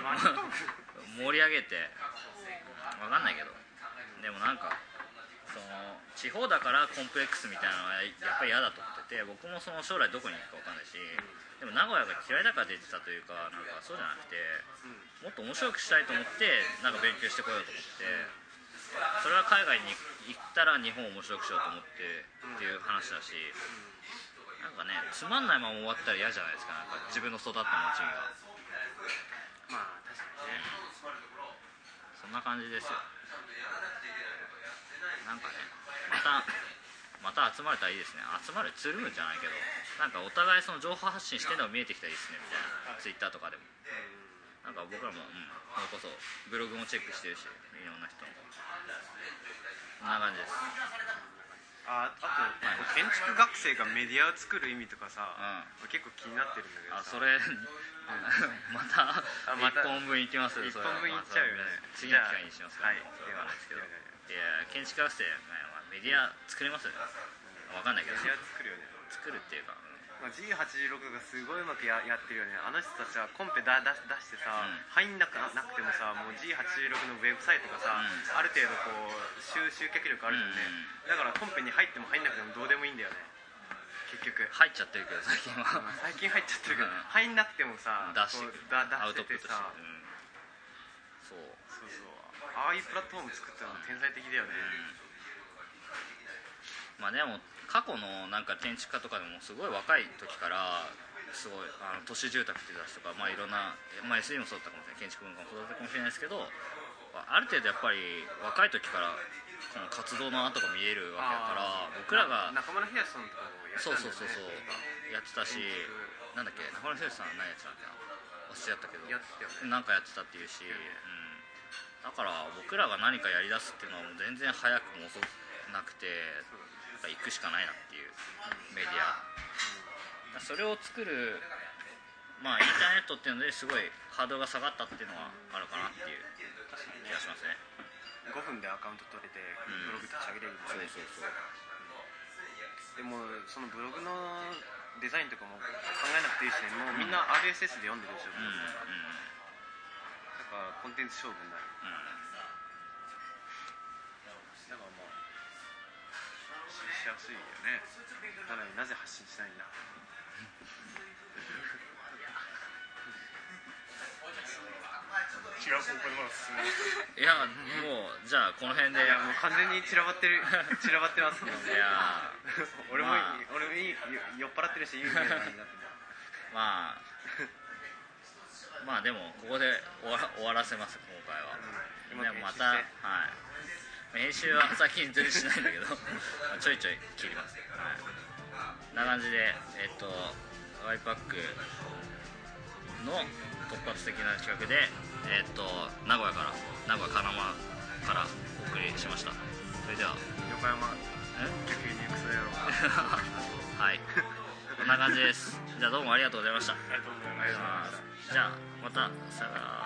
Speaker 2: は盛り上げて。分かんないけど。でもなんかその地方だからコンプレックスみたいなのはやっぱり嫌だと思ってて僕もその将来どこに行くか分かんないしでも名古屋が嫌いだから出てたというかなんかそうじゃなくてもっと面白くしたいと思ってなんか勉強してこようと思ってそれは海外に行ったら日本を面白くしようと思ってっていう話だし、なんかねつまんないまま終わったら嫌じゃないですかなんか自分の育った街が。
Speaker 1: まあ確かにね。
Speaker 2: そんな感じですよ。なんかねまたまた集まれたらいいですね。集まるつるむじゃないけどなんかお互いその情報発信してるのが見えてきたらいいですねみたいな。ツイッターとかでもなんか僕らも、うん、それこそブログもチェックしてるしいろんな人も。こんな感じです。
Speaker 1: ああと建築学生がメディアを作る意味とかさ、結構気になってるんだけどさ。
Speaker 2: あそれ また
Speaker 1: あまた
Speaker 2: 1本分いきます
Speaker 1: 一
Speaker 2: それは。
Speaker 1: 本分いっちゃうよね。
Speaker 2: まあ次の機会にしますか。ら、
Speaker 1: はい
Speaker 2: それはいですけど。
Speaker 1: ではい
Speaker 2: や建築学生、まあメディア作れますわかんないけど。
Speaker 1: メディア作るよね。
Speaker 2: 作るっていうか、
Speaker 1: まあ G86 がすごいうまくややってるよね。あの人たちはコンペだ出し出してさ、
Speaker 2: うん。
Speaker 1: 入んなくなくてもさもう G86 のウェブサイトがさ、
Speaker 2: うん。
Speaker 1: ある程度こう集集客力あるじゃんね、だからコンペに入っても入んなくてもどうでもいいんだよね。結局。
Speaker 2: 入っちゃってるけど最近は。
Speaker 1: 最近入っちゃってるけど、
Speaker 2: うん。
Speaker 1: 入んなくてもさ
Speaker 2: 出して
Speaker 1: こうだ
Speaker 2: アウトプットして。
Speaker 1: さ
Speaker 2: うん。そう。
Speaker 1: そうそう。ああいうプラットフォーム作ったの天才的だよね、
Speaker 2: まあでも過去のなんか建築家とかでもすごい若い時からすごいあの都市住宅っていう雑誌とか、まあ、いろんな、まあ、SD もそうだったかもしれない。建築文化もそうだったかもしれないですけどある程度やっぱり若い時からこの活動の跡が見えるわけだから僕らが
Speaker 1: 中村東さんとかもやってた
Speaker 2: そうそうそうそう。やってたしなんだっけ中村剛さんは何やってたんだっけな忘れちゃったけど。なんかやってたっていうし、うん、だから僕らが何かやりだすっていうのはもう全然早くも遅くなくてなんか行くしかないなっていうメディア。それを作るまあインターネットっていうのですごいハードルが下がったっていうのはあるかなっていう気がしますね。
Speaker 1: 5分でアカウント取れて
Speaker 2: ん。
Speaker 1: ブログ立ち上げれるとかね、
Speaker 2: そうそう
Speaker 1: でもそのブログのデザインとかも考えなくていいしねもうみんな RSS で読んでるでしょ、
Speaker 2: うんうん。
Speaker 1: だからコンテンツ勝負になる。
Speaker 2: うん
Speaker 1: しやすいよね。なのになぜ発信しないんだ。
Speaker 3: 違う方向でまだ進んでます
Speaker 2: いやもうじゃあこの辺で。
Speaker 1: いやもう完全に散らばってる散らばってますもん
Speaker 2: いや。
Speaker 1: 俺も、
Speaker 2: まあ。
Speaker 1: 俺もいい酔っ払ってるし有名なになってる
Speaker 2: まあ。まあでもここで終わら終わらせます今回は、
Speaker 1: うん。
Speaker 2: でもまた
Speaker 1: う
Speaker 2: はい
Speaker 1: 編集
Speaker 2: は最近全然しないんだけど ちょいちょい切ります、はい、な感じでえっとワイパックの突発的な企画でえっと名古屋から名古屋金間からお送りしました。それでは。
Speaker 1: 横山
Speaker 2: え？
Speaker 1: 逆にクソ野郎。
Speaker 2: はい。こんな感じです。じゃあどうもありがとうございました。
Speaker 3: ありがとうございます
Speaker 1: ありがとうございました。
Speaker 2: じゃあまたさよなら